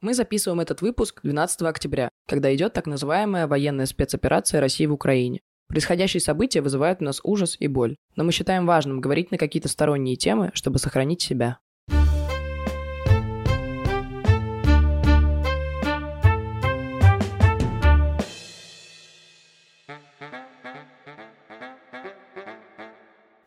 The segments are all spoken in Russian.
Мы записываем этот выпуск 12 октября, когда идет так называемая военная спецоперация России в Украине. Происходящие события вызывают у нас ужас и боль, но мы считаем важным говорить на какие-то сторонние темы, чтобы сохранить себя.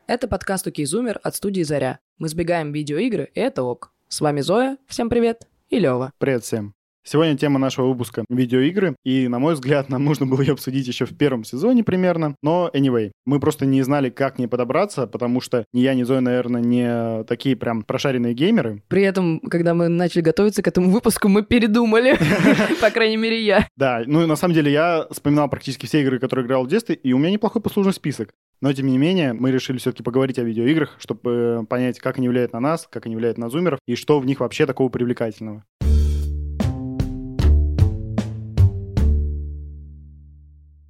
Это подкаст «Окей, Зумер» от студии «Заря». Мы сбегаем видеоигры, и это ок. С вами Зоя, всем привет, и Лева. Привет всем. Сегодня тема нашего выпуска — видеоигры, и, на мой взгляд, нам нужно было ее обсудить еще в первом сезоне примерно, но anyway, мы просто не знали, как к ней подобраться, потому что ни я, ни Зоя, наверное, не такие прям прошаренные геймеры. При этом, когда мы начали готовиться к этому выпуску, мы передумали, по крайней мере, я. Да, ну, на самом деле, я вспоминал практически все игры, которые играл в детстве, и у меня неплохой послужный список. Но, тем не менее, мы решили все-таки поговорить о видеоиграх, чтобы понять, как они влияют на нас, как они влияют на зумеров, и что в них вообще такого привлекательного.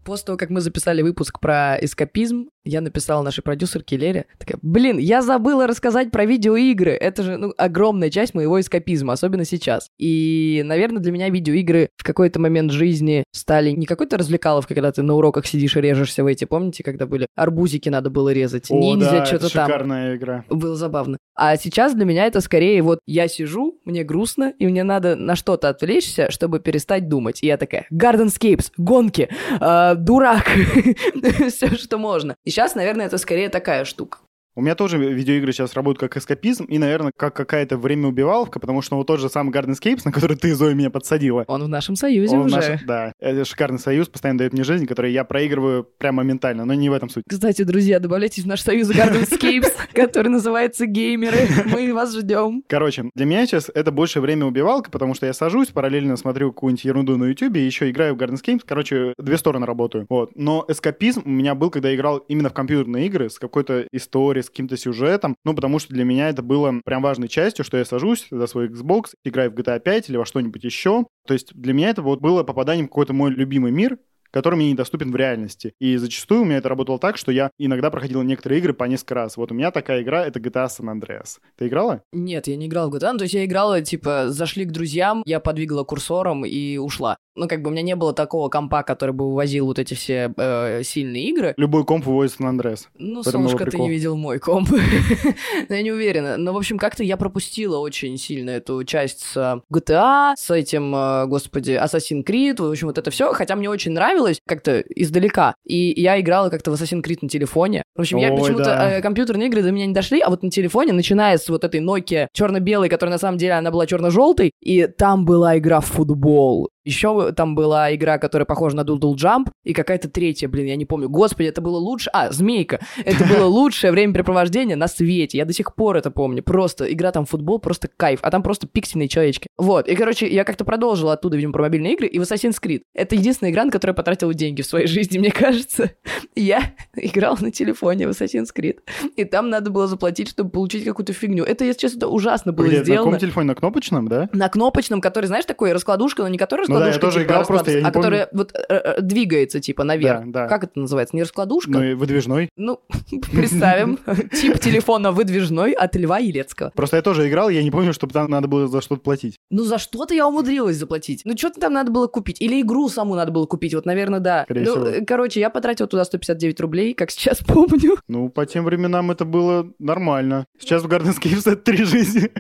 После того, как мы записали выпуск про эскапизм, я написала нашей продюсерке Лере, такая, блин, я забыла рассказать про видеоигры. Это же ну, огромная часть моего эскапизма, особенно сейчас. И, наверное, для меня видеоигры в какой-то момент жизни стали не какой-то развлекаловкой, когда ты на уроках сидишь и режешься в эти, помните, когда были арбузики надо было резать, О, ниндзя, да, что-то там. шикарная игра. Было забавно. А сейчас для меня это скорее вот я сижу, мне грустно, и мне надо на что-то отвлечься, чтобы перестать думать. И я такая, Gardenscapes, гонки, э, дурак, все, что можно. И сейчас, наверное, это скорее такая штука. У меня тоже видеоигры сейчас работают как эскапизм и, наверное, как какая-то времяубиваловка, потому что вот тот же самый Gardenscapes, на который ты, Зоя, меня подсадила. Он в нашем союзе он уже. наш- да, это шикарный союз, постоянно дает мне жизнь, который я проигрываю прямо моментально, но не в этом суть. Кстати, друзья, добавляйтесь в наш союз Gardenscapes, который называется Геймеры. Мы вас ждем. Короче, для меня сейчас это больше время убивалка, потому что я сажусь, параллельно смотрю какую-нибудь ерунду на YouTube и еще играю в Gardenscapes. Короче, две стороны работаю. Вот. Но эскапизм у меня был, когда я играл именно в компьютерные игры с какой-то историей, с каким-то сюжетом. Ну, потому что для меня это было прям важной частью, что я сажусь за свой Xbox, играю в GTA 5 или во что-нибудь еще. То есть для меня это вот было попаданием в какой-то мой любимый мир, который мне недоступен в реальности. И зачастую у меня это работало так, что я иногда проходил некоторые игры по несколько раз. Вот у меня такая игра — это GTA San Andreas. Ты играла? Нет, я не играла в GTA, ну, то есть я играла, типа, зашли к друзьям, я подвигала курсором и ушла. Ну, как бы у меня не было такого компа, который бы вывозил вот эти все э, сильные игры. Любой комп выводит San Andreas. Ну, солнышко, ты не видел мой комп. Но я не уверена. Но, в общем, как-то я пропустила очень сильно эту часть с GTA, с этим, э, господи, Assassin's Creed, в общем, вот это все. Хотя мне очень нравилось как-то издалека. И я играла как-то в Assassin's Creed на телефоне. В общем, я Ой, почему-то да. э, компьютерные игры до меня не дошли, а вот на телефоне, начиная с вот этой Nokia черно-белой, которая на самом деле она была черно-желтой, и там была игра в футбол. Еще там была игра, которая похожа на Doodle Jump, и какая-то третья, блин, я не помню. Господи, это было лучше... А, Змейка. Это было лучшее времяпрепровождение на свете. Я до сих пор это помню. Просто игра там футбол, просто кайф. А там просто пиксельные человечки. Вот. И, короче, я как-то продолжила оттуда, видимо, про мобильные игры. И в Assassin's Creed. Это единственная игра, на которую я потратила деньги в своей жизни, мне кажется. Я играл на телефоне в Assassin's Creed. И там надо было заплатить, чтобы получить какую-то фигню. Это, если честно, ужасно было Где, на сделано. каком телефоне? На кнопочном, да? На кнопочном, который, знаешь, такой раскладушка, но не который Ну да, я тоже типа, играл, просто я не а которая вот э, э, двигается, типа, наверх. Да, да. Как это называется? Не раскладушка? Ну и выдвижной. Ну, представим. Тип телефона выдвижной от Льва Елецкого. Просто я тоже играл, я не помню, чтобы там надо было за что-то платить. Ну, за что-то я умудрилась заплатить. Ну, что-то там надо было купить. Или игру саму надо было купить. Вот, наверное, да. Ну, э, короче, я потратила туда 159 рублей, как сейчас помню. Ну, по тем временам это было нормально. Сейчас в Gardenscapes это три жизни.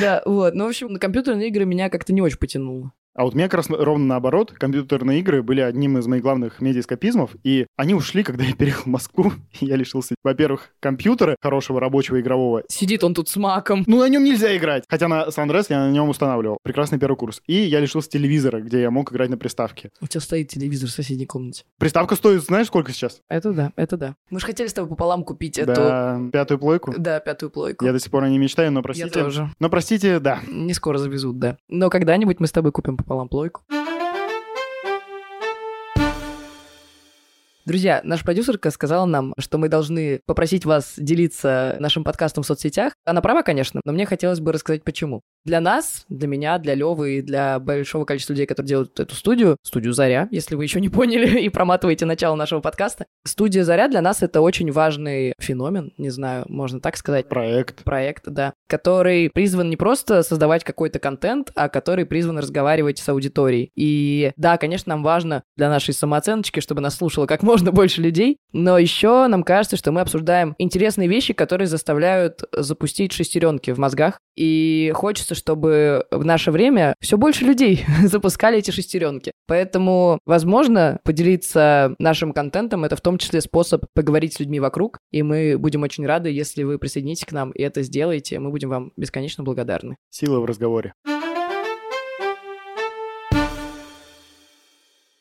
Да, вот. Ну, в общем, на компьютерные игры меня как-то не очень потянуло. А вот у меня как раз ровно наоборот. Компьютерные игры были одним из моих главных медиаскопизмов, и они ушли, когда я переехал в Москву, я лишился, во-первых, компьютера, хорошего рабочего игрового. Сидит он тут с маком. Ну, на нем нельзя играть. Хотя на Andreas я на нем устанавливал. Прекрасный первый курс. И я лишился телевизора, где я мог играть на приставке. У тебя стоит телевизор в соседней комнате. Приставка стоит, знаешь, сколько сейчас? Это да, это да. Мы же хотели с тобой пополам купить эту... Да, пятую плойку. Да, пятую плойку. Я до сих пор о ней мечтаю, но Я простите. тоже. Но простите, да. Не скоро завезут, да. Но когда-нибудь мы с тобой купим пополам плойку. Друзья, наша продюсерка сказала нам, что мы должны попросить вас делиться нашим подкастом в соцсетях. Она права, конечно, но мне хотелось бы рассказать почему. Для нас, для меня, для Левы и для большого количества людей, которые делают эту студию, студию «Заря», если вы еще не поняли и проматываете начало нашего подкаста, студия «Заря» для нас это очень важный феномен, не знаю, можно так сказать. Проект. Проект, да. Который призван не просто создавать какой-то контент, а который призван разговаривать с аудиторией. И да, конечно, нам важно для нашей самооценочки, чтобы нас слушало как можно больше людей, но еще нам кажется, что мы обсуждаем интересные вещи, которые заставляют запустить шестеренки в мозгах. И хочется, чтобы в наше время все больше людей запускали эти шестеренки. Поэтому, возможно, поделиться нашим контентом это в том числе способ поговорить с людьми вокруг. И мы будем очень рады, если вы присоединитесь к нам и это сделаете. Мы будем вам бесконечно благодарны. Сила в разговоре.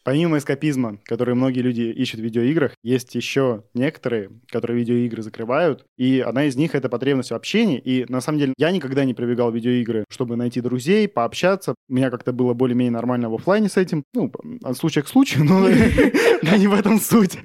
Помимо эскапизма, который многие люди ищут в видеоиграх, есть еще некоторые, которые видеоигры закрывают, и одна из них — это потребность в общении, и на самом деле я никогда не прибегал в видеоигры, чтобы найти друзей, пообщаться. У меня как-то было более-менее нормально в офлайне с этим, ну, от случая к случаю, но не в этом суть.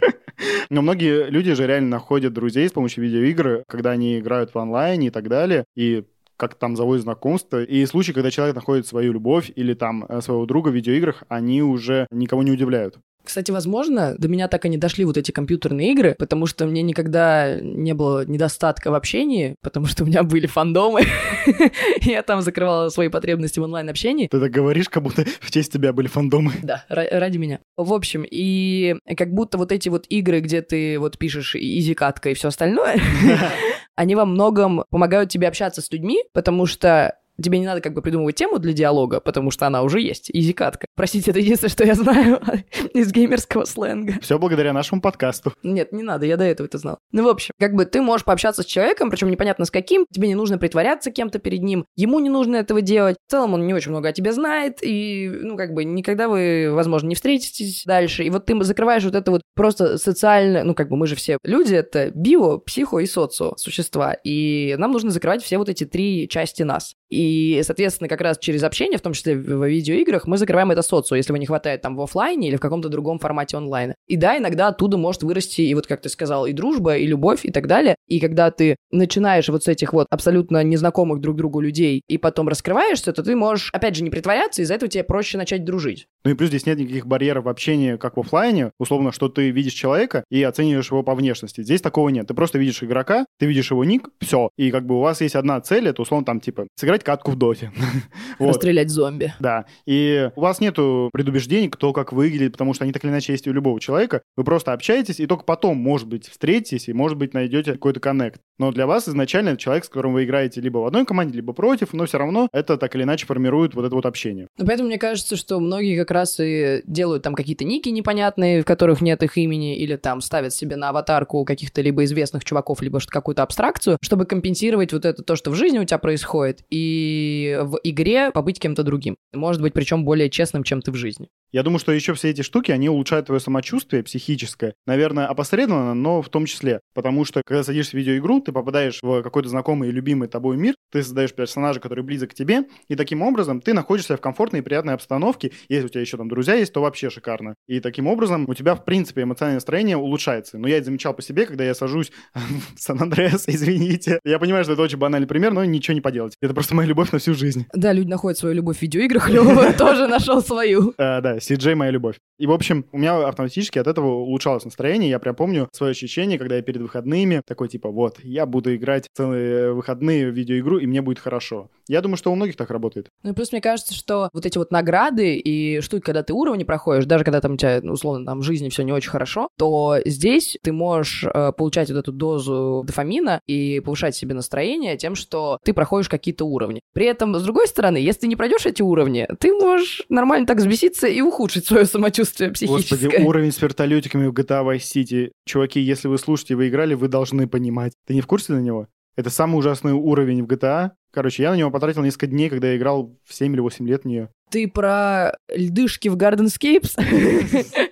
Но многие люди же реально находят друзей с помощью видеоигр, когда они играют в онлайне и так далее, и как там заводят знакомство. И случаи, когда человек находит свою любовь или там э, своего друга в видеоиграх, они уже никого не удивляют. Кстати, возможно, до меня так и не дошли вот эти компьютерные игры, потому что мне никогда не было недостатка в общении, потому что у меня были фандомы. Я там закрывала свои потребности в онлайн-общении. Ты так говоришь, как будто в честь тебя были фандомы. Да, ради меня. В общем, и как будто вот эти вот игры, где ты вот пишешь изи-катка и все остальное, они во многом помогают тебе общаться с людьми, потому что Тебе не надо как бы придумывать тему для диалога, потому что она уже есть. Изи-катка. Простите, это единственное, что я знаю из геймерского сленга. Все благодаря нашему подкасту. Нет, не надо, я до этого это знал. Ну, в общем, как бы ты можешь пообщаться с человеком, причем непонятно с каким, тебе не нужно притворяться кем-то перед ним, ему не нужно этого делать. В целом он не очень много о тебе знает, и, ну, как бы никогда вы, возможно, не встретитесь дальше. И вот ты закрываешь вот это вот просто социально, ну, как бы мы же все люди, это био, психо и социо существа, и нам нужно закрывать все вот эти три части нас. И, соответственно, как раз через общение, в том числе в видеоиграх, мы закрываем это социо, если его не хватает там в офлайне или в каком-то другом формате онлайна. И да, иногда оттуда может вырасти, и вот как ты сказал, и дружба, и любовь, и так далее. И когда ты начинаешь вот с этих вот абсолютно незнакомых друг другу людей, и потом раскрываешься, то ты можешь, опять же, не притворяться, из-за этого тебе проще начать дружить. Ну и плюс здесь нет никаких барьеров в общении, как в офлайне. Условно, что ты видишь человека и оцениваешь его по внешности. Здесь такого нет. Ты просто видишь игрока, ты видишь его ник, все. И как бы у вас есть одна цель, это условно там типа сыграть катку в доте. Расстрелять зомби. Да. И у вас нету предубеждений, кто как выглядит, потому что они так или иначе есть у любого человека. Вы просто общаетесь, и только потом, может быть, встретитесь, и, может быть, найдете какой-то коннект. Но для вас изначально это человек, с которым вы играете либо в одной команде, либо против, но все равно это так или иначе формирует вот это вот общение. Но поэтому мне кажется, что многие как раз и делают там какие-то ники непонятные, в которых нет их имени, или там ставят себе на аватарку каких-то либо известных чуваков, либо какую-то абстракцию, чтобы компенсировать вот это то, что в жизни у тебя происходит, и в игре побыть кем-то другим. Может быть, причем более честным, чем ты в жизни. Я думаю, что еще все эти штуки, они улучшают твое самочувствие психическое. Наверное, опосредованно, но в том числе. Потому что, когда садишься в видеоигру, ты попадаешь в какой-то знакомый и любимый тобой мир, ты создаешь персонажа, который близок к тебе, и таким образом ты находишься в комфортной и приятной обстановке. Если у тебя еще там друзья есть, то вообще шикарно. И таким образом у тебя, в принципе, эмоциональное настроение улучшается. Но я это замечал по себе, когда я сажусь в Сан-Андреас, извините. Я понимаю, что это очень банальный пример, но ничего не поделать. Это просто моя любовь на всю жизнь. Да, люди находят свою любовь в видеоиграх, Лёва тоже нашел свою. Да, CJ моя любовь. И, в общем, у меня автоматически от этого улучшалось настроение. Я прям помню свое ощущение, когда я перед выходными такой, типа, вот, я буду играть целые выходные в видеоигру, и мне будет хорошо. Я думаю, что у многих так работает. Ну и плюс мне кажется, что вот эти вот награды и штуки, когда ты уровни проходишь, даже когда там у тебя, условно, там в жизни все не очень хорошо, то здесь ты можешь э, получать вот эту дозу дофамина и повышать себе настроение тем, что ты проходишь какие-то уровни. При этом, с другой стороны, если ты не пройдешь эти уровни, ты можешь нормально так взбеситься и ухудшить свое самочувствие психическое. Господи, уровень с вертолетиками в GTA Vice City. Чуваки, если вы слушаете, вы играли, вы должны понимать. Ты не в курсе на него? Это самый ужасный уровень в GTA. Короче, я на него потратил несколько дней, когда я играл в 7 или 8 лет в нее. Ты про льдышки в Gardenscapes?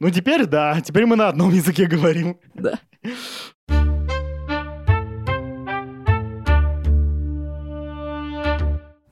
Ну, теперь да. Теперь мы на одном языке говорим. Да.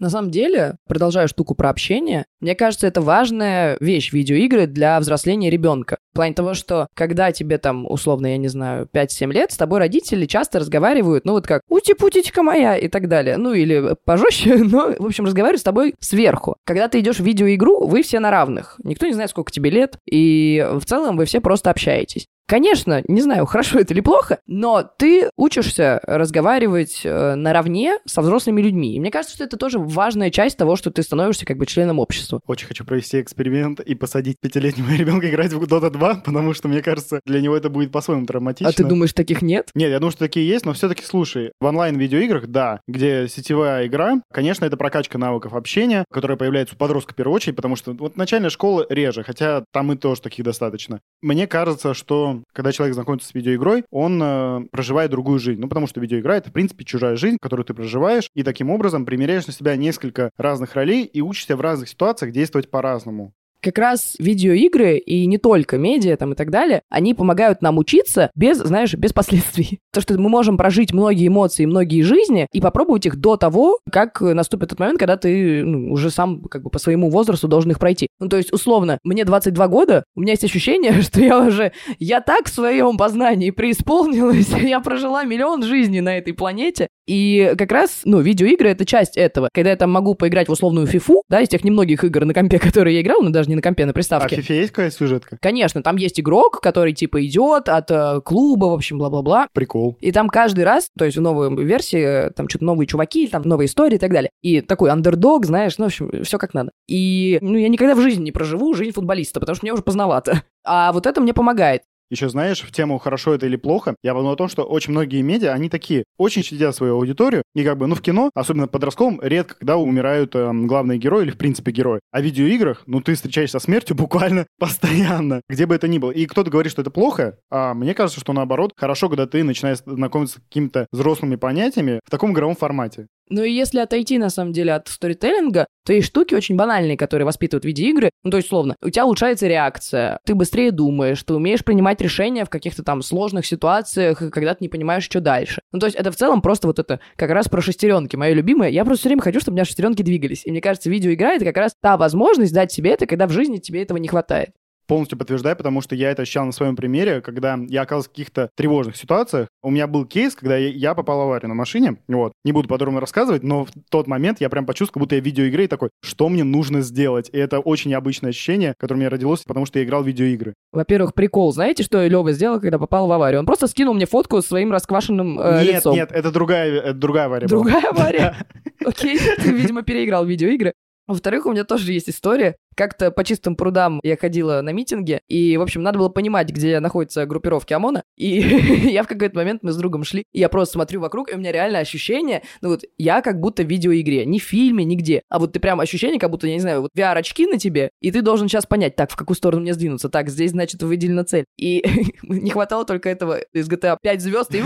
На самом деле, продолжая штуку про общение, мне кажется, это важная вещь видеоигры для взросления ребенка. В плане того, что когда тебе там, условно, я не знаю, 5-7 лет, с тобой родители часто разговаривают, ну вот как «ути-путечка моя» и так далее. Ну или пожестче, но, в общем, разговаривают с тобой сверху. Когда ты идешь в видеоигру, вы все на равных. Никто не знает, сколько тебе лет, и в целом вы все просто общаетесь. Конечно, не знаю, хорошо это или плохо, но ты учишься разговаривать э, наравне со взрослыми людьми. И мне кажется, что это тоже важная часть того, что ты становишься как бы членом общества. Очень хочу провести эксперимент и посадить пятилетнего ребенка играть в Dota 2, потому что, мне кажется, для него это будет по-своему травматично. А ты думаешь, таких нет? Нет, я думаю, что такие есть, но все-таки слушай, в онлайн-видеоиграх, да, где сетевая игра, конечно, это прокачка навыков общения, которая появляется у подростка в первую очередь, потому что вот начальная школа реже, хотя там и тоже таких достаточно. Мне кажется, что когда человек знакомится с видеоигрой, он э, проживает другую жизнь. Ну, потому что видеоигра — это, в принципе, чужая жизнь, которую ты проживаешь, и таким образом примеряешь на себя несколько разных ролей и учишься в разных ситуациях действовать по-разному как раз видеоигры и не только медиа там и так далее, они помогают нам учиться без, знаешь, без последствий. То, что мы можем прожить многие эмоции, многие жизни и попробовать их до того, как наступит тот момент, когда ты ну, уже сам как бы по своему возрасту должен их пройти. Ну, то есть, условно, мне 22 года, у меня есть ощущение, что я уже, я так в своем познании преисполнилась, я прожила миллион жизней на этой планете, и как раз, ну, видеоигры — это часть этого. Когда я там могу поиграть в условную фифу, да, из тех немногих игр на компе, которые я играл, но даже не на компе, а на приставке. А в FIFA есть какая сюжетка? Конечно, там есть игрок, который типа идет от э, клуба, в общем, бла-бла-бла. Прикол. И там каждый раз, то есть в новой версии, э, там что-то новые чуваки, там новые истории и так далее. И такой андердог, знаешь, ну, в общем, все как надо. И, ну, я никогда в жизни не проживу жизнь футболиста, потому что мне уже поздновато. А вот это мне помогает. Еще знаешь, в тему хорошо это или плохо, я подумал о том, что очень многие медиа, они такие, очень следят свою аудиторию, и как бы, ну, в кино, особенно подростковом, редко когда умирают э, главные герои или, в принципе, герои. А в видеоиграх, ну, ты встречаешься со смертью буквально постоянно, где бы это ни было. И кто-то говорит, что это плохо, а мне кажется, что наоборот, хорошо, когда ты начинаешь знакомиться с какими-то взрослыми понятиями в таком игровом формате. Ну и если отойти, на самом деле, от сторителлинга, то есть штуки очень банальные, которые воспитывают видеоигры. Ну, то есть, словно, у тебя улучшается реакция, ты быстрее думаешь, ты умеешь принимать решения в каких-то там сложных ситуациях, когда ты не понимаешь, что дальше. Ну, то есть, это в целом просто вот это как раз про шестеренки. Мое любимое, я просто все время хочу, чтобы у меня шестеренки двигались. И мне кажется, видеоигра — это как раз та возможность дать себе это, когда в жизни тебе этого не хватает полностью подтверждаю, потому что я это ощущал на своем примере, когда я оказался в каких-то тревожных ситуациях. У меня был кейс, когда я попал в аварию на машине. Вот. Не буду подробно рассказывать, но в тот момент я прям почувствовал, как будто я в видеоигре и такой, что мне нужно сделать? И это очень необычное ощущение, которое у меня родилось, потому что я играл в видеоигры. Во-первых, прикол. Знаете, что Лёва сделал, когда попал в аварию? Он просто скинул мне фотку с своим расквашенным э, нет, лицом. Нет, нет, это другая, это другая авария Другая была. авария? Окей, ты, видимо, переиграл видеоигры. Во-вторых, у меня тоже есть история. Как-то по чистым прудам я ходила на митинги, и, в общем, надо было понимать, где находятся группировки ОМОНа. И я в какой-то момент, мы с другом шли, и я просто смотрю вокруг, и у меня реально ощущение, ну вот, я как будто в видеоигре, не в фильме, нигде, а вот ты прям ощущение, как будто, я не знаю, вот VR-очки на тебе, и ты должен сейчас понять, так, в какую сторону мне сдвинуться, так, здесь, значит, выделена цель. И не хватало только этого из GTA 5 звезд, и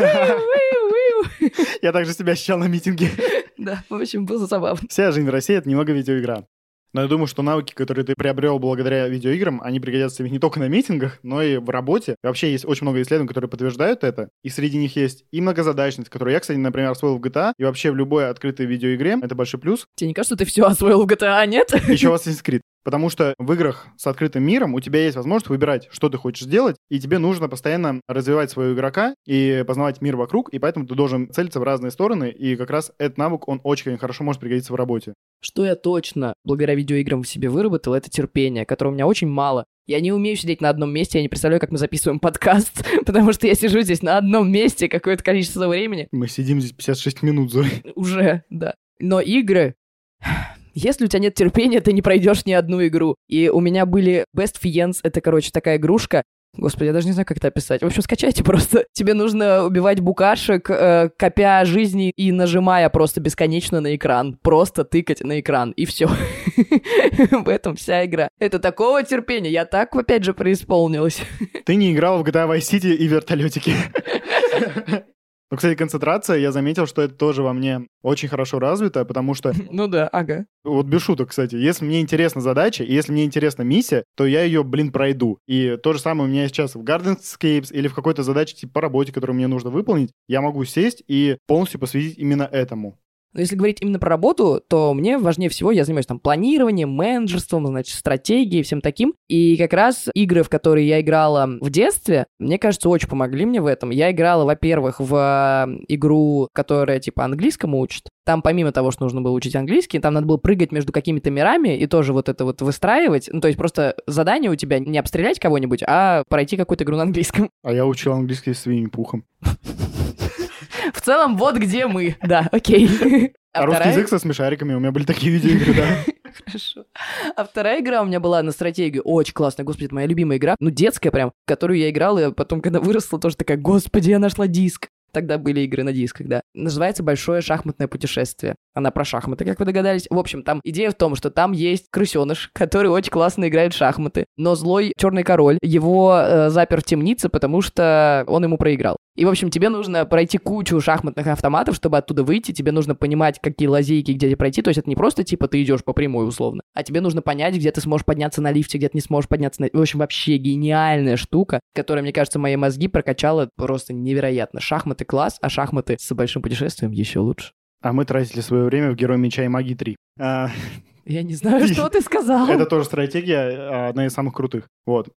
я также себя ощущал на митинге. Да, в общем, было забавно. Вся жизнь в России — это немного видеоигра. Но я думаю, что навыки, которые ты приобрел благодаря видеоиграм, они пригодятся тебе не только на митингах, но и в работе. И вообще есть очень много исследований, которые подтверждают это. И среди них есть и многозадачность, которую я, кстати, например, освоил в GTA, и вообще в любой открытой видеоигре. Это большой плюс. Тебе не кажется, что ты все освоил в GTA, нет? Еще у вас есть скрит. Потому что в играх с открытым миром у тебя есть возможность выбирать, что ты хочешь сделать, и тебе нужно постоянно развивать своего игрока и познавать мир вокруг, и поэтому ты должен целиться в разные стороны, и как раз этот навык, он очень хорошо может пригодиться в работе. Что я точно благодаря видеоиграм в себе выработал, это терпение, которого у меня очень мало. Я не умею сидеть на одном месте, я не представляю, как мы записываем подкаст, потому что я сижу здесь на одном месте какое-то количество времени. Мы сидим здесь 56 минут, Зой. Уже, да. Но игры, если у тебя нет терпения, ты не пройдешь ни одну игру. И у меня были Best Fiends, это, короче, такая игрушка, Господи, я даже не знаю, как это описать. В общем, скачайте просто. Тебе нужно убивать букашек, э, копя жизни и нажимая просто бесконечно на экран. Просто тыкать на экран, и все. В этом вся игра. Это такого терпения. Я так, опять же, преисполнилась. Ты не играл в GTA Vice City и вертолетики. Ну, кстати, концентрация, я заметил, что это тоже во мне очень хорошо развито, потому что... Ну да, ага. Вот без шуток, кстати. Если мне интересна задача, и если мне интересна миссия, то я ее, блин, пройду. И то же самое у меня сейчас в Gardenscapes или в какой-то задаче типа по работе, которую мне нужно выполнить, я могу сесть и полностью посвятить именно этому. Но если говорить именно про работу, то мне важнее всего, я занимаюсь там планированием, менеджерством, значит, стратегией, всем таким. И как раз игры, в которые я играла в детстве, мне кажется, очень помогли мне в этом. Я играла, во-первых, в игру, которая типа английскому учит. Там помимо того, что нужно было учить английский, там надо было прыгать между какими-то мирами и тоже вот это вот выстраивать. Ну, то есть просто задание у тебя не обстрелять кого-нибудь, а пройти какую-то игру на английском. А я учил английский с Винни-Пухом. В целом, вот где мы. Да, окей. А, русский язык со смешариками, у меня были такие видеоигры, да. Хорошо. А вторая игра у меня была на стратегию. Очень классная, господи, это моя любимая игра. Ну, детская прям, которую я играл, и потом, когда выросла, тоже такая, господи, я нашла диск. Тогда были игры на дисках, да. Называется «Большое шахматное путешествие». Она про шахматы, как вы догадались. В общем, там идея в том, что там есть крысеныш, который очень классно играет в шахматы. Но злой черный король его э, запер в темнице, потому что он ему проиграл. И, в общем, тебе нужно пройти кучу шахматных автоматов, чтобы оттуда выйти. Тебе нужно понимать, какие лазейки, где тебе пройти. То есть это не просто, типа, ты идешь по прямой, условно. А тебе нужно понять, где ты сможешь подняться на лифте, где ты не сможешь подняться на... В общем, вообще гениальная штука, которая, мне кажется, мои мозги прокачала просто невероятно. Шахматы класс, а шахматы с большим путешествием еще лучше. А мы тратили свое время в Герой Меча и Магии 3. А... Я не знаю, что ты сказал. Это тоже стратегия, а, одна из самых крутых. Вот.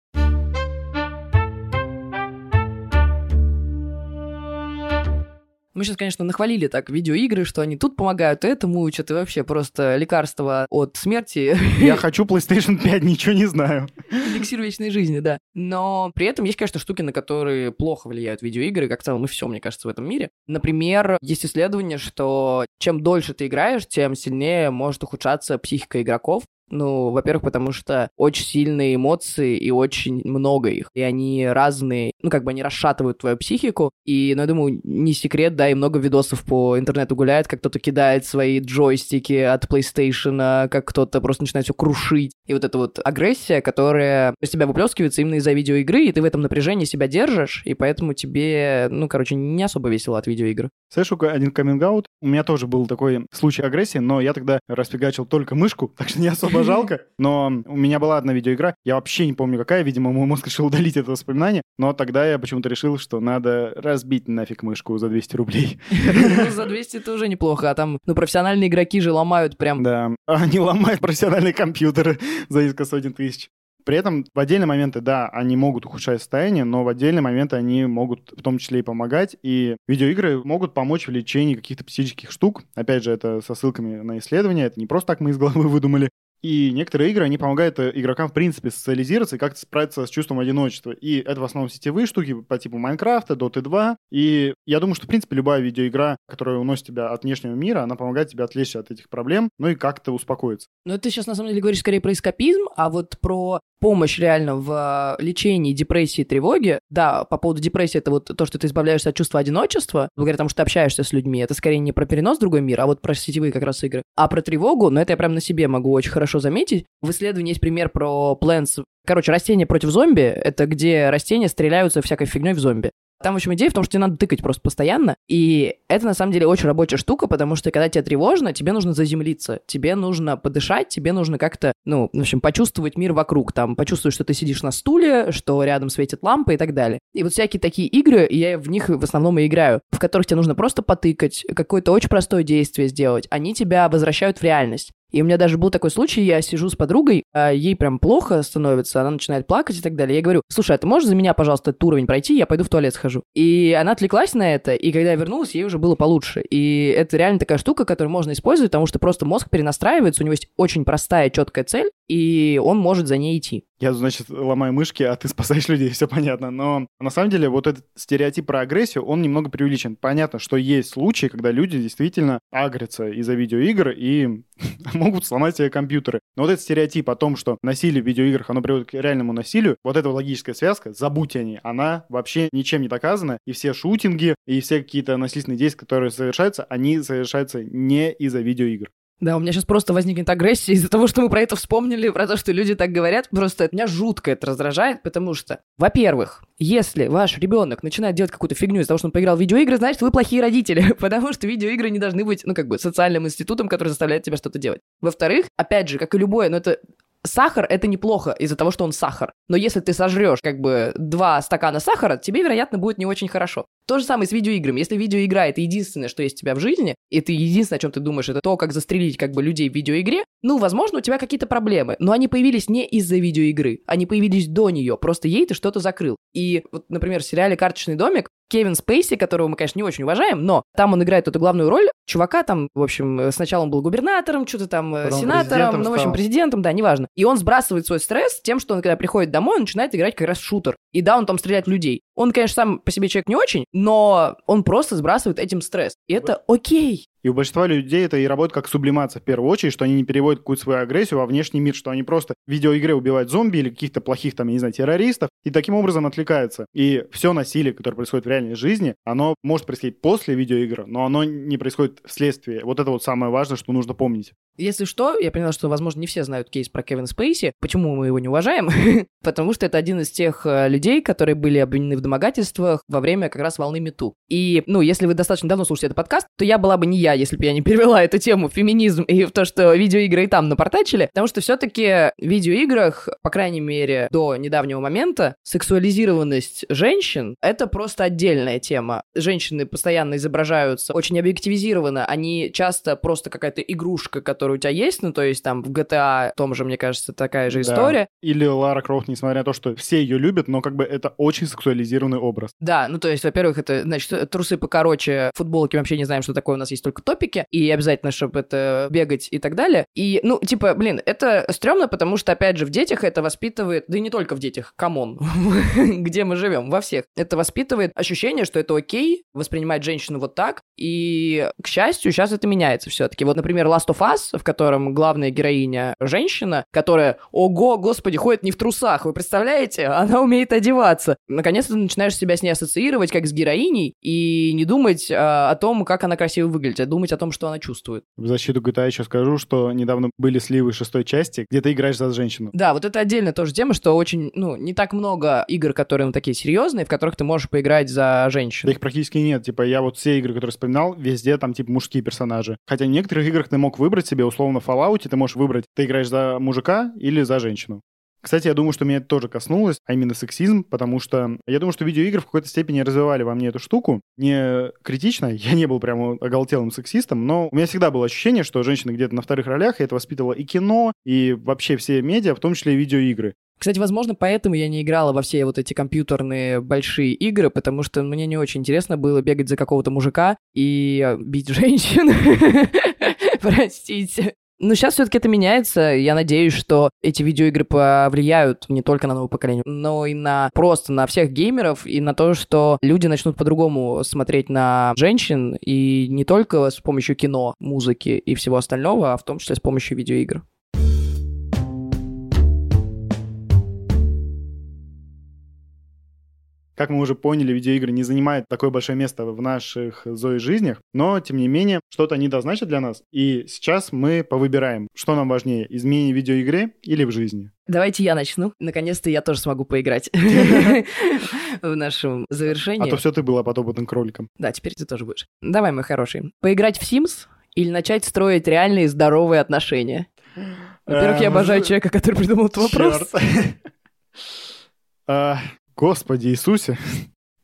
Мы сейчас, конечно, нахвалили так видеоигры, что они тут помогают, этому учат, и вообще просто лекарство от смерти. Я хочу PlayStation 5, ничего не знаю. Эликсир вечной жизни, да. Но при этом есть, конечно, штуки, на которые плохо влияют видеоигры, как в целом и все, мне кажется, в этом мире. Например, есть исследование, что чем дольше ты играешь, тем сильнее может ухудшаться психика игроков. Ну, во-первых, потому что очень сильные эмоции и очень много их. И они разные, ну, как бы они расшатывают твою психику. И, ну, я думаю, не секрет, да, и много видосов по интернету гуляет, как кто-то кидает свои джойстики от PlayStation, как кто-то просто начинает все крушить. И вот эта вот агрессия, которая из тебя выплескивается именно из-за видеоигры, и ты в этом напряжении себя держишь, и поэтому тебе, ну, короче, не особо весело от видеоигр. Знаешь, один каминг -аут? У меня тоже был такой случай агрессии, но я тогда распигачил только мышку, так что не особо особо жалко, но у меня была одна видеоигра, я вообще не помню какая, видимо, мой мозг решил удалить это воспоминание, но тогда я почему-то решил, что надо разбить нафиг мышку за 200 рублей. Ну, за 200 это уже неплохо, а там, ну, профессиональные игроки же ломают прям... Да, они ломают профессиональные компьютеры за несколько сотен тысяч. При этом в отдельные моменты, да, они могут ухудшать состояние, но в отдельные моменты они могут в том числе и помогать. И видеоигры могут помочь в лечении каких-то психических штук. Опять же, это со ссылками на исследования. Это не просто так мы из головы выдумали. И некоторые игры, они помогают э, игрокам, в принципе, социализироваться и как-то справиться с чувством одиночества. И это в основном сетевые штуки по типу Майнкрафта, Dota 2. И я думаю, что, в принципе, любая видеоигра, которая уносит тебя от внешнего мира, она помогает тебе отвлечься от этих проблем, ну и как-то успокоиться. Но ты сейчас, на самом деле, говоришь скорее про эскапизм, а вот про помощь реально в э, лечении депрессии и тревоги. Да, по поводу депрессии, это вот то, что ты избавляешься от чувства одиночества, благодаря тому, что ты общаешься с людьми. Это скорее не про перенос в другой мир, а вот про сетевые как раз игры. А про тревогу, ну это я прям на себе могу очень хорошо заметить. В исследовании есть пример про Plants Короче, растения против зомби — это где растения стреляются всякой фигней в зомби. Там, в общем, идея в том, что тебе надо тыкать просто постоянно. И это, на самом деле, очень рабочая штука, потому что, когда тебе тревожно, тебе нужно заземлиться. Тебе нужно подышать, тебе нужно как-то, ну, в общем, почувствовать мир вокруг. Там, почувствовать, что ты сидишь на стуле, что рядом светит лампа и так далее. И вот всякие такие игры, я в них в основном и играю, в которых тебе нужно просто потыкать, какое-то очень простое действие сделать. Они тебя возвращают в реальность. И у меня даже был такой случай, я сижу с подругой, а ей прям плохо становится, она начинает плакать и так далее. Я говорю, слушай, а ты можешь за меня, пожалуйста, этот уровень пройти, я пойду в туалет схожу. И она отвлеклась на это, и когда я вернулась, ей уже было получше. И это реально такая штука, которую можно использовать, потому что просто мозг перенастраивается, у него есть очень простая, четкая цель, и он может за ней идти. Я, значит, ломаю мышки, а ты спасаешь людей, все понятно. Но на самом деле вот этот стереотип про агрессию, он немного преувеличен. Понятно, что есть случаи, когда люди действительно агрятся из-за видеоигр и могут сломать себе компьютеры. Но вот этот стереотип о том, что насилие в видеоиграх, оно приводит к реальному насилию, вот эта логическая связка, забудьте о ней, она вообще ничем не доказана. И все шутинги, и все какие-то насильственные действия, которые совершаются, они совершаются не из-за видеоигр. Да, у меня сейчас просто возникнет агрессия из-за того, что мы про это вспомнили, про то, что люди так говорят. Просто меня жутко это раздражает, потому что, во-первых, если ваш ребенок начинает делать какую-то фигню из-за того, что он поиграл в видеоигры, значит, вы плохие родители, потому что видеоигры не должны быть, ну, как бы, социальным институтом, который заставляет тебя что-то делать. Во-вторых, опять же, как и любое, но это сахар это неплохо из-за того, что он сахар. Но если ты сожрешь как бы два стакана сахара, тебе, вероятно, будет не очень хорошо. То же самое с видеоиграми. Если видеоигра — это единственное, что есть у тебя в жизни, и ты единственное, о чем ты думаешь, это то, как застрелить как бы людей в видеоигре, ну, возможно, у тебя какие-то проблемы. Но они появились не из-за видеоигры. Они появились до нее. Просто ей ты что-то закрыл. И вот, например, в сериале «Карточный домик» Кевин Спейси, которого мы, конечно, не очень уважаем, но там он играет эту главную роль. Чувака там, в общем, сначала он был губернатором, что-то там э, Потом сенатором, ну, в общем, президентом, да, неважно. И он сбрасывает свой стресс тем, что он, когда приходит домой, он начинает играть как раз шутер. И да, он там стреляет в людей. Он, конечно, сам по себе человек не очень, но он просто сбрасывает этим стресс. И это окей. И у большинства людей это и работает как сублимация в первую очередь, что они не переводят какую-то свою агрессию во внешний мир, что они просто в видеоигре убивают зомби или каких-то плохих там, я не знаю, террористов, и таким образом отвлекаются. И все насилие, которое происходит в реальной жизни, оно может происходить после видеоигр, но оно не происходит вследствие. Вот это вот самое важное, что нужно помнить. Если что, я поняла, что, возможно, не все знают кейс про Кевина Спейси. Почему мы его не уважаем? Потому что это один из тех э, людей, которые были обвинены в домогательствах во время как раз волны Мету. И, ну, если вы достаточно давно слушаете этот подкаст, то я была бы не я, если бы я не перевела эту тему в феминизм и в то, что видеоигры и там напортачили. Потому что все-таки в видеоиграх, по крайней мере, до недавнего момента, сексуализированность женщин — это просто отдельная тема. Женщины постоянно изображаются очень объективизированно. Они часто просто какая-то игрушка, которая у тебя есть, ну, то есть там в GTA, в том же, мне кажется, такая же Да. история. Или Лара Крофт, несмотря на то, что все ее любят, но как бы это очень сексуализированный образ. Да, ну то есть, во-первых, это, значит, трусы покороче, футболки вообще не знаем, что такое, у нас есть только топики, и обязательно, чтобы это бегать и так далее. И, ну, типа, блин, это стрёмно, потому что, опять же, в детях это воспитывает, да и не только в детях, come on, где мы живем, во всех. Это воспитывает ощущение, что это окей воспринимать женщину вот так, и, к счастью, сейчас это меняется все таки Вот, например, Last of Us, в котором главная героиня женщина, которая, ого, господи, ходит не в трусах, вы представляете? Она умеет одеваться. Наконец-то ты начинаешь себя с ней ассоциировать как с героиней и не думать а, о том, как она красиво выглядит, а думать о том, что она чувствует. В защиту GTA еще скажу, что недавно были сливы шестой части, где ты играешь за женщину. Да, вот это отдельно тоже тема, что очень, ну, не так много игр, которые, ну, такие серьезные, в которых ты можешь поиграть за Да женщину. их практически нет. Типа, я вот все игры, которые вспоминал, везде там, типа, мужские персонажи. Хотя в некоторых играх ты мог выбрать себе, условно, в Fallout, ты можешь выбрать, ты играешь за мужика или за женщину. Кстати, я думаю, что меня это тоже коснулось, а именно сексизм, потому что я думаю, что видеоигры в какой-то степени развивали во мне эту штуку. Не критично, я не был прямо оголтелым сексистом, но у меня всегда было ощущение, что женщины где-то на вторых ролях, и это воспитывало и кино, и вообще все медиа, в том числе и видеоигры. Кстати, возможно, поэтому я не играла во все вот эти компьютерные большие игры, потому что мне не очень интересно было бегать за какого-то мужика и э, бить женщин. Простите. Но сейчас все-таки это меняется. Я надеюсь, что эти видеоигры повлияют не только на новое поколение, но и на просто на всех геймеров и на то, что люди начнут по-другому смотреть на женщин и не только с помощью кино, музыки и всего остального, а в том числе с помощью видеоигр. Как мы уже поняли, видеоигры не занимают такое большое место в наших Зои жизнях, но, тем не менее, что-то они да значат для нас. И сейчас мы повыбираем, что нам важнее, изменение в видеоигре или в жизни. Давайте я начну. Наконец-то я тоже смогу поиграть в нашем завершении. А то все ты была подопытным кроликом. Да, теперь ты тоже будешь. Давай, мой хороший. Поиграть в Sims или начать строить реальные здоровые отношения? Во-первых, я Эм, обожаю человека, который придумал этот вопрос. Господи Иисусе.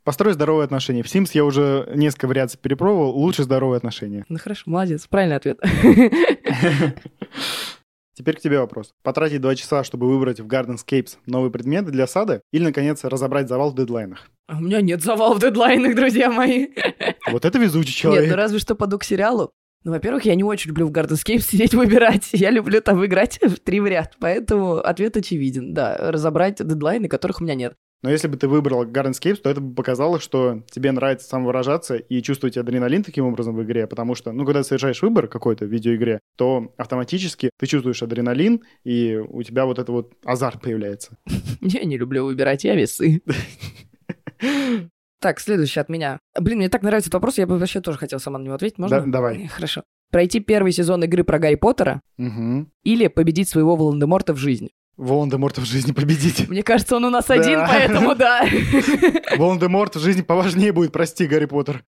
Построй здоровые отношения. В Sims я уже несколько вариаций перепробовал. Лучше здоровые отношения. Ну хорошо, молодец, правильный ответ. Теперь к тебе вопрос. Потратить два часа, чтобы выбрать в Gardenscapes новые предметы для сада или, наконец, разобрать завал в дедлайнах? А У меня нет завалов в дедлайнах, друзья мои. Вот это везучий Нет, человек. ну разве что поду к сериалу. Ну, во-первых, я не очень люблю в Gardenscape сидеть выбирать. Я люблю там играть в три в ряд. Поэтому ответ очевиден. Да, разобрать дедлайны, которых у меня нет. Но если бы ты выбрал Gardenscapes, то это бы показало, что тебе нравится самовыражаться и чувствовать адреналин таким образом в игре, потому что, ну, когда ты совершаешь выбор какой-то в видеоигре, то автоматически ты чувствуешь адреналин, и у тебя вот это вот азарт появляется. Я не люблю выбирать, я весы. Так, следующий от меня. Блин, мне так нравится этот вопрос, я бы вообще тоже хотел сама на него ответить. Можно? Да, давай. Хорошо. Пройти первый сезон игры про Гарри Поттера Угу. или победить своего Волан-де-Морта в жизни? Волан-де-Морта в жизни победить. Мне кажется, он у нас Да. один, поэтому да. Волан-де-Морт в жизни поважнее будет, прости, Гарри Поттер.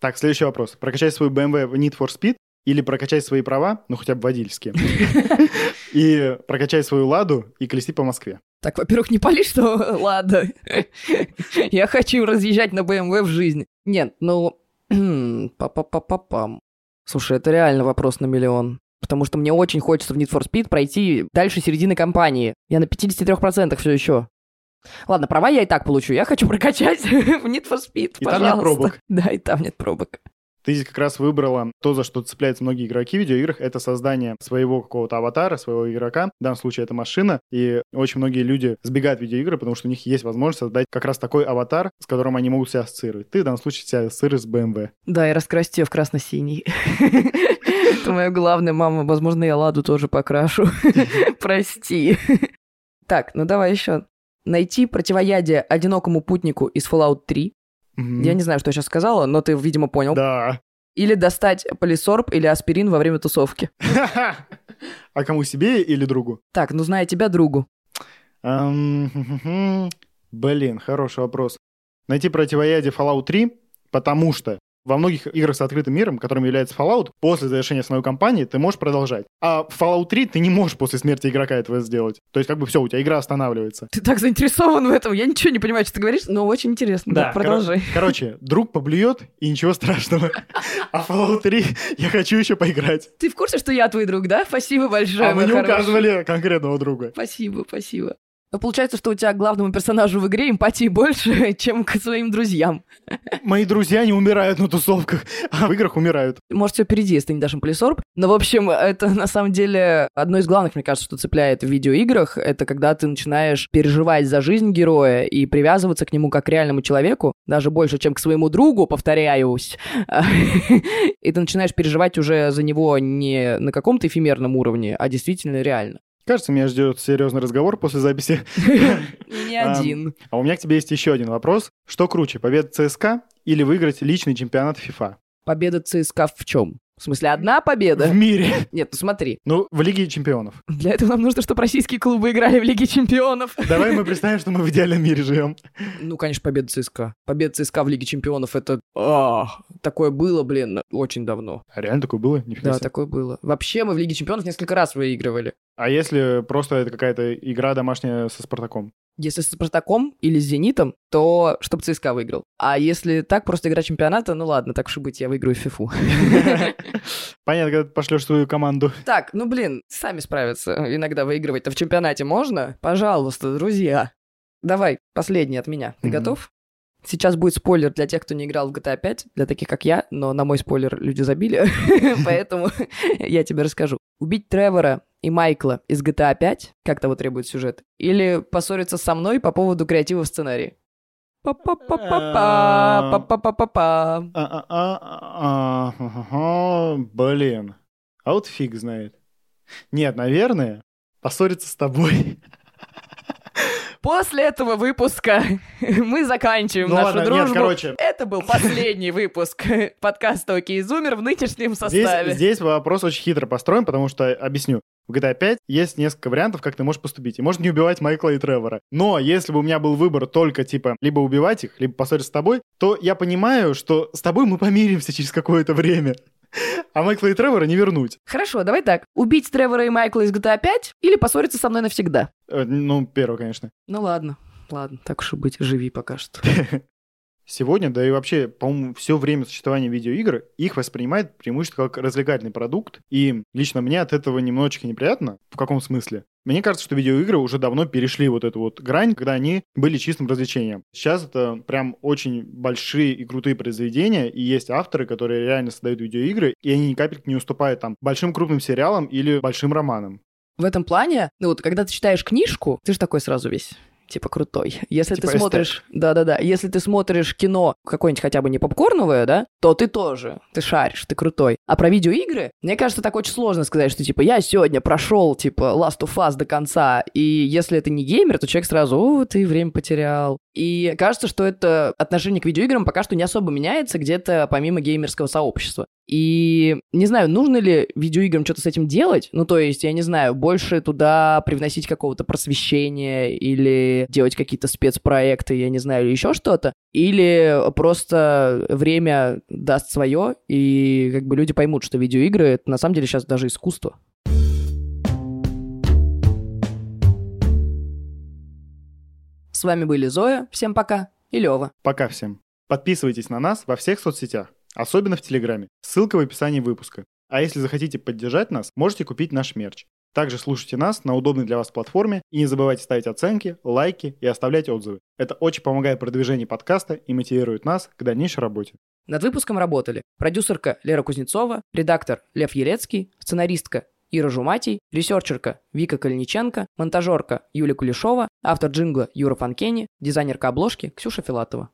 Так, следующий вопрос. Прокачать свой BMW в Need for Speed или прокачай свои права, ну хотя бы водительские, и прокачай свою ладу и колеси по Москве. Так, во-первых, не пали, что ладно. Я хочу разъезжать на BMW в жизни. Нет, ну... Па-па-па-па-пам. Слушай, это реально вопрос на миллион. Потому что мне очень хочется в Need for Speed пройти дальше середины кампании. Я на 53% все еще. Ладно, права я и так получу. Я хочу прокачать в Need for Speed, И там нет пробок. Да, и там нет пробок. Ты здесь как раз выбрала то, за что цепляются многие игроки в видеоиграх, это создание своего какого-то аватара, своего игрока. В данном случае это машина. И очень многие люди сбегают в видеоигры, потому что у них есть возможность создать как раз такой аватар, с которым они могут себя ассоциировать. Ты в данном случае себя ассоциируешь с BMW. Да, и раскрасить ее в красно-синий. Это моя главная мама. Возможно, я Ладу тоже покрашу. Прости. Так, ну давай еще. Найти противоядие одинокому путнику из Fallout 3. Я не знаю, что я сейчас сказала, но ты, видимо, понял. Да. Или достать полисорб или аспирин во время тусовки. А кому себе или другу? Так, ну зная тебя, другу. Блин, хороший вопрос. Найти противоядие Fallout 3, потому что во многих играх с открытым миром, которым является Fallout, после завершения основной кампании ты можешь продолжать. А в Fallout 3 ты не можешь после смерти игрока этого сделать. То есть как бы все, у тебя игра останавливается. Ты так заинтересован в этом, я ничего не понимаю, что ты говоришь, но очень интересно. Да, да продолжай. Кор- короче, друг поблюет, и ничего страшного. А Fallout 3 я хочу еще поиграть. Ты в курсе, что я твой друг, да? Спасибо большое. А мы не указывали конкретного друга. Спасибо, спасибо. Получается, что у тебя к главному персонажу в игре эмпатии больше, чем к своим друзьям. Мои друзья не умирают на тусовках, а в играх умирают. Может, все впереди, если ты не дашь им полисорб. Но, в общем, это на самом деле одно из главных, мне кажется, что цепляет в видеоиграх. Это когда ты начинаешь переживать за жизнь героя и привязываться к нему как к реальному человеку, даже больше, чем к своему другу, повторяюсь. И ты начинаешь переживать уже за него не на каком-то эфемерном уровне, а действительно реально. Кажется, меня ждет серьезный разговор после записи. Не один. А у меня к тебе есть еще один вопрос. Что круче, победа ЦСКА или выиграть личный чемпионат ФИФА? Победа ЦСКА в чем? В смысле, одна победа? В мире. Нет, ну смотри. Ну, в Лиге чемпионов. Для этого нам нужно, чтобы российские клубы играли в Лиге чемпионов. Давай мы представим, что мы в идеальном мире живем. Ну, конечно, победа ЦСКА. Победа ЦСКА в Лиге чемпионов, это... А, такое было, блин, очень давно. А реально такое было? Нифига да, себе. такое было. Вообще мы в Лиге чемпионов несколько раз выигрывали. А если просто это какая-то игра домашняя со Спартаком? Если с Спартаком или с Зенитом, то чтобы ЦСКА выиграл. А если так, просто игра чемпионата, ну ладно, так уж и быть, я выиграю фифу. Понятно, когда ты пошлешь свою команду. Так, ну блин, сами справятся. Иногда выигрывать-то в чемпионате можно? Пожалуйста, друзья. Давай, последний от меня. Ты готов? Сейчас будет спойлер для тех, кто не играл в GTA 5, для таких, как я, но на мой спойлер люди забили, поэтому я тебе расскажу. Убить Тревора и Майкла из GTA 5, как того требует сюжет, или поссориться со мной по поводу креатива в сценарии? Па-па-па-па-па. Блин, а вот фиг знает. Нет, наверное, поссориться с тобой. После этого выпуска мы заканчиваем ну, нашу ладно, дружбу. Нет, короче. Это был последний выпуск подкаста «Окей, Зумер» в нынешнем составе. Здесь, здесь вопрос очень хитро построен, потому что, объясню, в GTA 5 есть несколько вариантов, как ты можешь поступить. И можно не убивать Майкла и Тревора. Но если бы у меня был выбор только, типа, либо убивать их, либо поссориться с тобой, то я понимаю, что с тобой мы помиримся через какое-то время. А Майкла и Тревора не вернуть. Хорошо, давай так. Убить Тревора и Майкла из GTA 5 или поссориться со мной навсегда? Э, ну, первое, конечно. Ну ладно, ладно, так уж и быть, живи пока что. Сегодня, да и вообще, по-моему, все время существования видеоигр их воспринимают преимущественно как развлекательный продукт. И лично мне от этого немножечко неприятно. В каком смысле? Мне кажется, что видеоигры уже давно перешли вот эту вот грань, когда они были чистым развлечением. Сейчас это прям очень большие и крутые произведения, и есть авторы, которые реально создают видеоигры, и они ни капельки не уступают там большим крупным сериалам или большим романам. В этом плане, ну вот, когда ты читаешь книжку, ты же такой сразу весь типа крутой. Если типа ты смотришь, да-да-да, если ты смотришь кино какое-нибудь хотя бы не попкорновое, да, то ты тоже, ты шаришь, ты крутой. А про видеоигры, мне кажется, так очень сложно сказать, что типа я сегодня прошел типа Last of Us до конца, и если это не геймер, то человек сразу, о, ты время потерял. И кажется, что это отношение к видеоиграм пока что не особо меняется где-то помимо геймерского сообщества. И не знаю, нужно ли видеоиграм что-то с этим делать. Ну, то есть, я не знаю, больше туда привносить какого-то просвещения или делать какие-то спецпроекты, я не знаю, или еще что-то. Или просто время даст свое, и как бы люди поймут, что видеоигры — это на самом деле сейчас даже искусство. С вами были Зоя, всем пока, и Лева. Пока всем. Подписывайтесь на нас во всех соцсетях, особенно в Телеграме. Ссылка в описании выпуска. А если захотите поддержать нас, можете купить наш мерч. Также слушайте нас на удобной для вас платформе и не забывайте ставить оценки, лайки и оставлять отзывы. Это очень помогает продвижению подкаста и мотивирует нас к дальнейшей работе. Над выпуском работали продюсерка Лера Кузнецова, редактор Лев Елецкий, сценаристка Ира Жуматий, ресерчерка Вика Калиниченко, монтажерка Юлия Кулешова, автор джингла Юра Фанкени, дизайнерка обложки Ксюша Филатова.